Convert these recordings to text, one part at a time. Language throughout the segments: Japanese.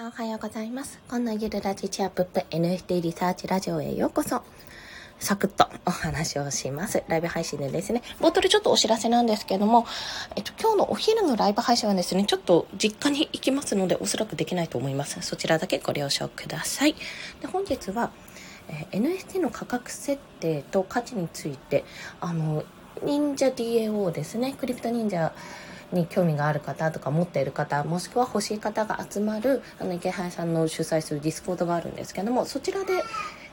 さんおはようございます。このゆるラジチアップップ NFT リサーチラジオへようこそ。サクッとお話をします。ライブ配信でですね、冒頭でちょっとお知らせなんですけども、えっと、今日のお昼のライブ配信はですね、ちょっと実家に行きますので、おそらくできないと思います。そちらだけご了承ください。で本日は、えー、NFT の価格設定と価値について、あの、忍者 DAO ですね、クリプト忍者に興味がある方とか持っている方もしくは欲しい方が集まるあの池原さんの主催する Discord があるんですけどもそちらで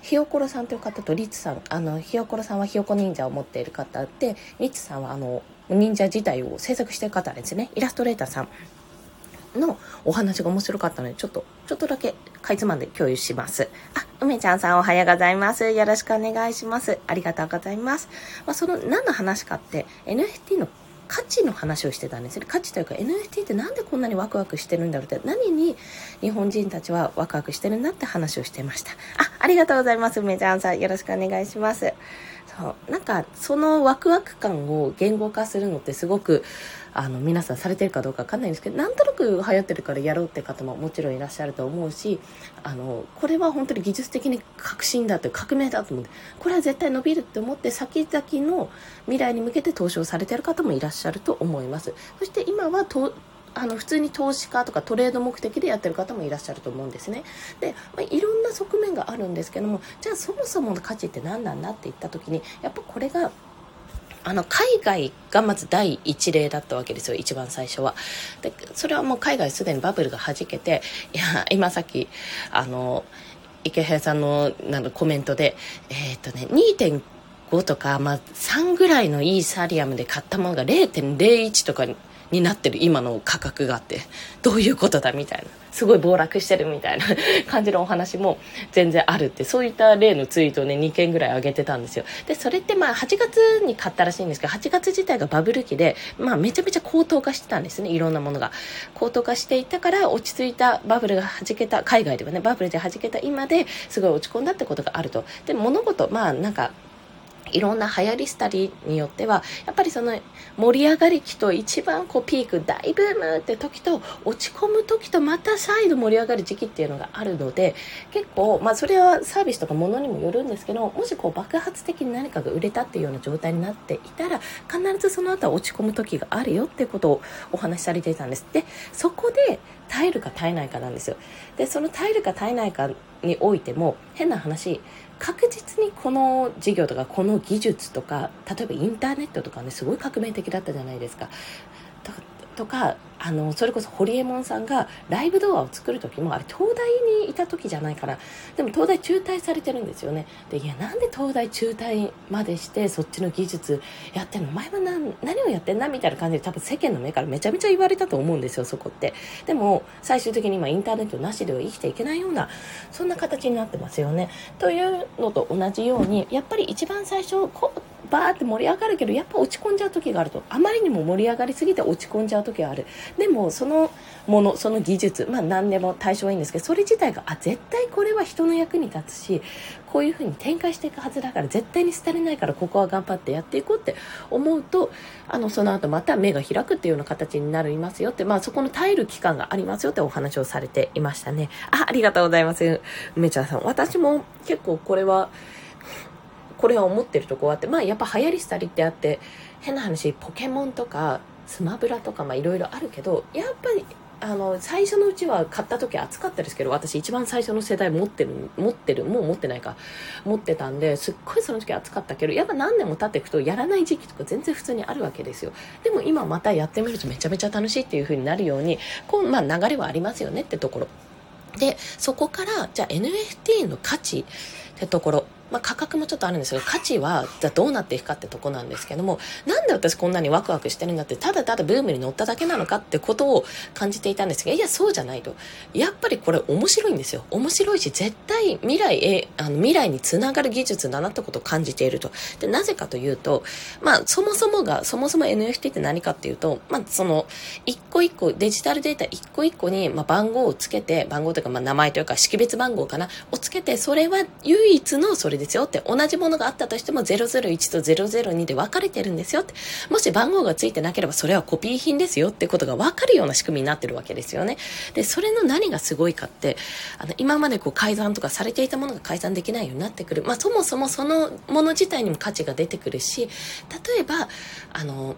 ひよころさんという方とリツさんあのひよころさんはひよこ忍者を持っている方でリツさんはあの忍者自体を制作している方ですねイラストレーターさんのお話が面白かったので、ちょっと、ちょっとだけかいつまんで共有します。あ、梅ちゃんさんおはようございます。よろしくお願いします。ありがとうございます。まあ、その何の話かって、NFT の価値の話をしてたんですね。価値というか NFT って何でこんなにワクワクしてるんだろうって何に日本人たちはワクワクしてるんだって話をしてました。あありがとうございます。梅ちゃんさんよろしくお願いします。そうなんかそのワクワク感を言語化するのってすごくあの皆さんされてるかどうかわかんないんですけどなんとなく流行ってるからやろうって方ももちろんいらっしゃると思うしあのこれは本当に技術的に革新だって革命だと思ってこれは絶対伸びるって思って先々の未来に向けて投資をされてる方もいらっしゃると思いますそして今はとあの普通に投資家とかトレード目的でやってる方もいらっしゃると思うんですね。で、まあ、いろんな側面があるんですけどもじゃあそもそもの価値って何なんだって言った時にやっぱこれがあの海外がまず第一例だったわけですよ一番最初は。でそれはもう海外すでにバブルがはじけていや今さっきあの池平さんのなのコメントでえっ、とね2.5とか、まあ、3ぐらいのイーサリアムで買ったものが0.01とかになってる今の価格があってどういうことだみたいな。すごい暴落してるみたいな感じのお話も全然あるって。そういった例のツイートをね2件ぐらい上げてたんですよ。でそれってまあ8月に買ったらしいんですけど8月自体がバブル期で、まあ、めちゃめちゃ高騰化してたんですね。いろんなものが。高騰化していたから落ち着いたバブルが弾けた海外ではねバブルで弾けた今ですごい落ち込んだってことがあると。で物事まあなんかいろんな流行り廃りによってはやっぱりその盛り上がり期と一番こうピーク大ブームって時と落ち込む時とまた再度盛り上がる時期っていうのがあるので結構まあそれはサービスとかものにもよるんですけどもしこう爆発的に何かが売れたっていうような状態になっていたら必ずその後は落ち込む時があるよっていうことをお話しされていたんです。でそこで耐えるか耐えないかなんですよ。でその耐えるか耐えないかにおいても変な話確実にこの事業とかこの技術とか例えばインターネットとかねすごい革命的だったじゃないですか。とかあのそれこそ堀エモ門さんがライブ動画を作る時もあれ東大にいた時じゃないからでも東大中退されてるんですよね。でいやなんで東大中退までしてそっちの技術やってんの？お前は何何をやってんだみたいな感じで多分世間の目からめちゃめちゃ言われたと思うんですよそこって。でも最終的に今インターネットなしでは生きていけないようなそんな形になってますよね。というのと同じようにやっぱり一番最初こうバーって盛り上がるけどやっぱ落ち込んじゃう時があると。あまりにも盛り上がりすぎて落ち込んじゃう時がある。でもそのものその技術まあ何でも対象はいいんですけどそれ自体があ絶対これは人の役に立つしこういうふうに展開していくはずだから絶対に捨てれないからここは頑張ってやっていこうって思うとあのその後また目が開くっていうような形になりますよってまあそこの耐える期間がありますよってお話をされていましたね。あありがとうございます。梅ちゃんさん。私も結構これはこれは思ってるとこあってまあやっぱ流行り廃りってあって変な話ポケモンとかスマブラとかまあいろいろあるけどやっぱりあの最初のうちは買った時暑かったですけど私一番最初の世代持ってる持ってるもう持ってないか持ってたんですっごいその時暑かったけどやっぱ何年も経っていくとやらない時期とか全然普通にあるわけですよ。でも今またやってみるとめちゃめちゃ楽しいっていう風になるようにこう、まあ、流れはありますよねってところ。でそこからじゃあ NFT の価値ってところ。まあ、価格もちょっとあるんですけど価値はじゃどうなっていくかってとこなんですけどもなんで私こんなにワクワクしてるんだってただただブームに乗っただけなのかってことを感じていたんですがいやそうじゃないと。やっぱりこれ面白いんですよ。面白いし絶対未来へあの未来につながる技術だなってことを感じていると。でなぜかというとまあそもそもがそもそも NFT って何かっていうとまあその一個一個デジタルデータ一個一個にまあ番号をつけて番号というかまあ名前というか識別番号かなをつけてそれは唯唯一のそれですよって、同じものがあったとしても001と002で分かれてるんですよって、もし番号がついてなければそれはコピー品ですよってことが分かるような仕組みになってるわけですよね。で、それの何がすごいかって、あの、今までこう改ざんとかされていたものが改ざんできないようになってくる。まあ、そもそもそのもの自体にも価値が出てくるし、例えば、あの、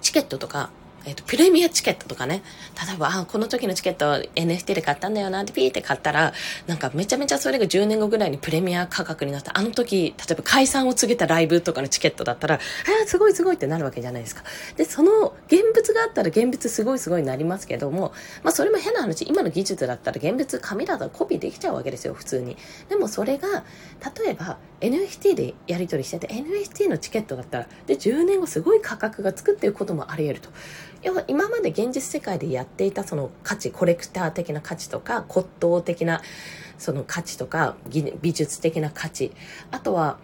チケットとか、えっ、と、プレミアチケットとかね、例えば、あ、この時のチケット NFT で買ったんだよなってピーって買ったら、なんかめちゃめちゃそれが10年後ぐらいにプレミア価格になった。あの時、例えば解散を告げたライブとかのチケットだったら、えー、すごいすごいってなるわけじゃないですか。で、その現物があったら現物すごいすごいになりますけども、まあそれも変な話、今の技術だったら現物紙だったらコピーできちゃうわけですよ、普通に。でもそれが、例えば NFT でやり取りしてて、NFT のチケットだったら、で、10年後すごい価格がつくっていうこともあり得ると。要は今まで現実世界でやっていたその価値コレクター的な価値とか骨董的なその価値とか美術的な価値あとは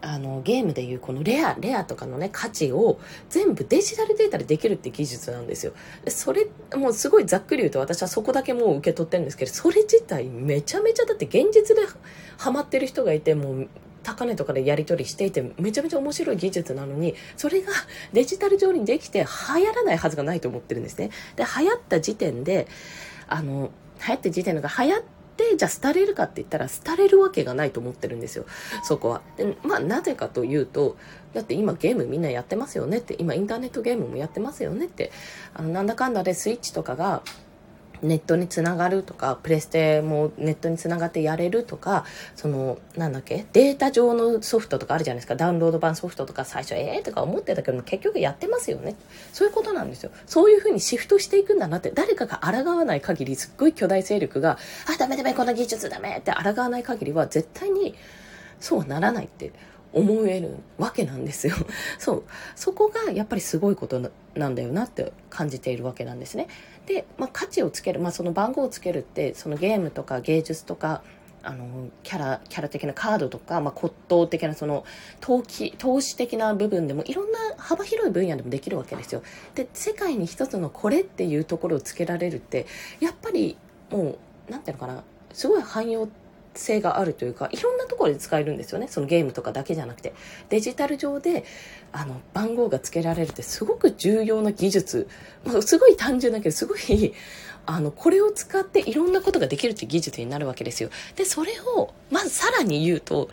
あのゲームでいうこのレアレアとかのね価値を全部デジタルデータでできるって技術なんですよ。それもうすごいざっくり言うと私はそこだけもう受け取ってるんですけどそれ自体めちゃめちゃだって現実でハマってる人がいてもう高値とかでやり取りしていてめちゃめちゃ面白い技術なのにそれがデジタル上にできて流行らないはずがないと思ってるんですね。で流行った時点であの流行った時点のが流行ってじゃあ廃れるかって言ったら廃れるわけがないと思ってるんですよ。そこは。でまあなぜかというとだって今ゲームみんなやってますよねって。今インターネットゲームもやってますよねって。あのなんだかんだでスイッチとかがネットにつながるとか、プレステもネットにつながってやれるとか、その、なんだっけ、データ上のソフトとかあるじゃないですか。ダウンロード版ソフトとか最初、ええー、とか思ってたけど結局やってますよね。そういうことなんですよ。そういうふうにシフトしていくんだなって、誰かが抗わない限り、すっごい巨大勢力が、あ、ダメダメ、この技術ダメって抗わない限りは、絶対にそうならないって思えるわけなんですよ。そう。そこがやっぱりすごいことなんだよなって感じているわけなんですね。で、まあ、価値をつける、まあ、その番号をつけるって、そのゲームとか芸術とか、あの、キャラ、キャラ的なカードとか、まあ、骨董的なその、投機、投資的な部分でも、いろんな幅広い分野でもできるわけですよ。で、世界に一つのこれっていうところをつけられるって、やっぱり、もう、何ていうのかな、すごい汎用性があるというかいろんなところで使えるんですよね。そのゲームとかだけじゃなくて。デジタル上であの番号が付けられるってすごく重要な技術、まあ、すごい単純だけどすごい あのこれを使っていろんなことができるって技術になるわけですよ。でそれをまずさらに言うと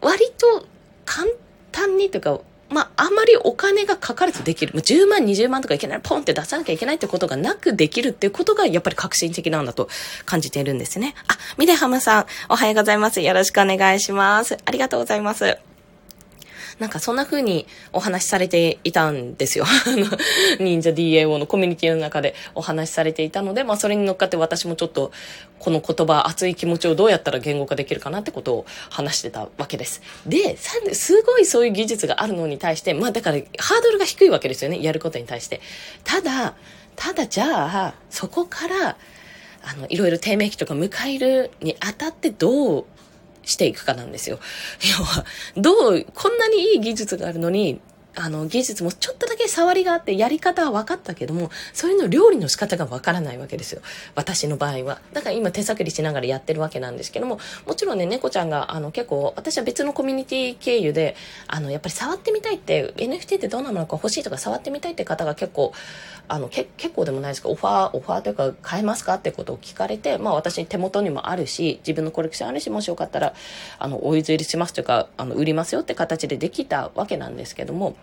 割と簡単にというかまあ、あまりお金がかかるとできる。10万、20万とかいけない、ポンって出さなきゃいけないってことがなくできるっていうことが、やっぱり革新的なんだと感じているんですね。あ、ミデハムさん、おはようございます。よろしくお願いします。ありがとうございます。なんかそんな風にお話しされていたんですよ。あの忍者 DAO のコミュニティの中でお話しされていたので、まあそれに乗っかって私もちょっとこの言葉、熱い気持ちをどうやったら言語化できるかなってことを話してたわけです。で、すごいそういう技術があるのに対して、まあだからハードルが低いわけですよね。やることに対して。ただ、ただじゃあ、そこから、あの、いろいろ低迷期とか迎えるにあたってどうしていくかなんですよ。要は、どう、こんなにいい技術があるのに、あの、技術もちょっとだけ触りがあって、やり方は分かったけども、それの料理の仕方が分からないわけですよ。私の場合は。だから今手探りしながらやってるわけなんですけども、もちろんね、猫ちゃんが、あの、結構、私は別のコミュニティ経由で、あの、やっぱり触ってみたいって、NFT ってどんなものか欲しいとか触ってみたいって方が結構、あの、け結構でもないですか、オファー、オファーというか、買えますかってことを聞かれて、まあ私手元にもあるし、自分のコレクションあるし、もしよかったら、あの、お譲りしますというか、あの、売りますよって形でできたわけなんですけども、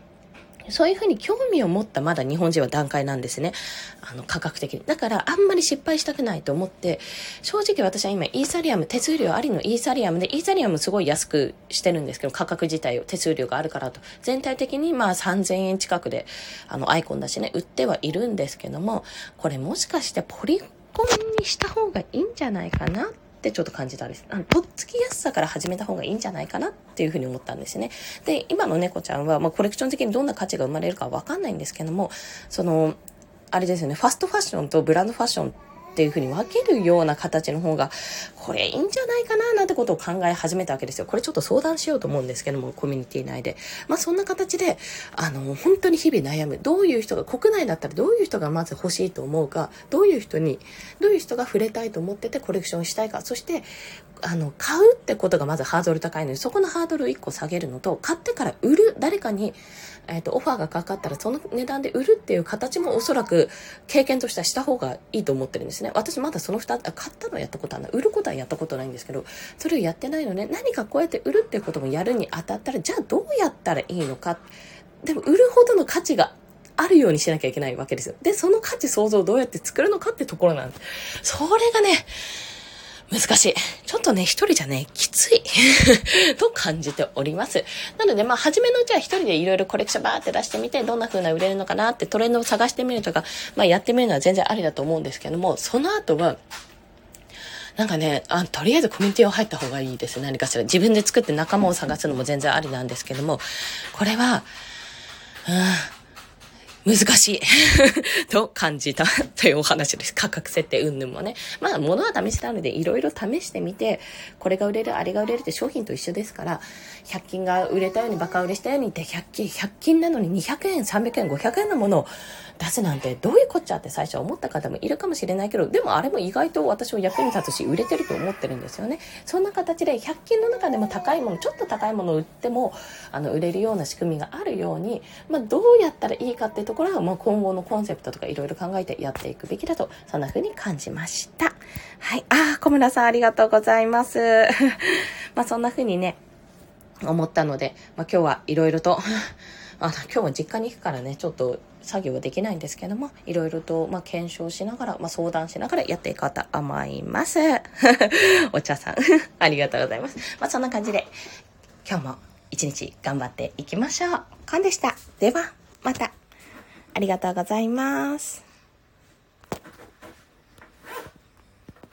そういうふうに興味を持ったまだ日本人は段階なんですね。あの、価格的に。だからあんまり失敗したくないと思って、正直私は今イーサリアム、手数料ありのイーサリアムで、イーサリアムすごい安くしてるんですけど、価格自体を手数料があるからと。全体的にまあ3000円近くで、あの、アイコンだしね、売ってはいるんですけども、これもしかしてポリゴンにした方がいいんじゃないかなってちょっと感じたんです。あの、とっつきやすさから始めた方がいいんじゃないかなっていうふうに思ったんですね。で、今の猫ちゃんは、まあ、コレクション的にどんな価値が生まれるかわかんないんですけども、その、あれですよね、ファストファッションとブランドファッションっていうふうに分けるような形の方が、これいいんじゃないかななんてことを考え始めたわけですよ。これちょっと相談しようと思うんですけども、コミュニティ内で。まあそんな形で、あの、本当に日々悩む。どういう人が、国内だったらどういう人がまず欲しいと思うか、どういう人に、どういう人が触れたいと思っててコレクションしたいか、そして、あの、買うってことがまずハードル高いので、そこのハードルを1個下げるのと、買ってから売る、誰かに、えっ、ー、と、オファーがかかったら、その値段で売るっていう形もおそらく経験としてはした方がいいと思ってるんですね。私まだその2つ、買ったのはやったことはない。売ることはやったことないんですけど、それをやってないので、何かこうやって売るっていうこともやるにあたったら、じゃあどうやったらいいのか。でも、売るほどの価値があるようにしなきゃいけないわけですよ。で、その価値創造をどうやって作るのかってところなんです。それがね、難しい。ちょっとね、一人じゃね、きつい と感じております。なので、まあ、初めのうちは一人でいろいろコレクションバーって出してみて、どんな風な売れるのかなってトレンドを探してみるとか、まあ、やってみるのは全然ありだと思うんですけども、その後は、なんかね、あ、とりあえずコミュニティを入った方がいいです。何かしら。自分で作って仲間を探すのも全然ありなんですけども、これは、うん、難しい と感じたというお話です。価格設定云々もね。まあ、物は試したので、いろいろ試してみて、これが売れる、あれが売れるって商品と一緒ですから、100均が売れたように、バカ売れしたようにって、100均、100均なのに200円、300円、500円のものを出すなんて、どういうこっちゃって最初思った方もいるかもしれないけど、でもあれも意外と私は役に立つし、売れてると思ってるんですよね。そんな形で、100均の中でも高いもの、ちょっと高いものを売っても、あの、売れるような仕組みがあるように、まあ、どうやったらいいかっていうところは、まあ、今後のコンセプトとかいろいろ考えてやっていくべきだと、そんな風に感じました。はい。ああ、小村さんありがとうございます。まあ、そんな風にね、思ったので、まあ、今日はいろいろとあの、今日は実家に行くからね、ちょっと作業はできないんですけども、いろいろと、まあ、検証しながら、まあ、相談しながらやっていこうと思います。お茶さん ありがとうございます。まあ、そんな感じで、今日も一日頑張っていきましょう。かんでした。では、また。ありがとうございます。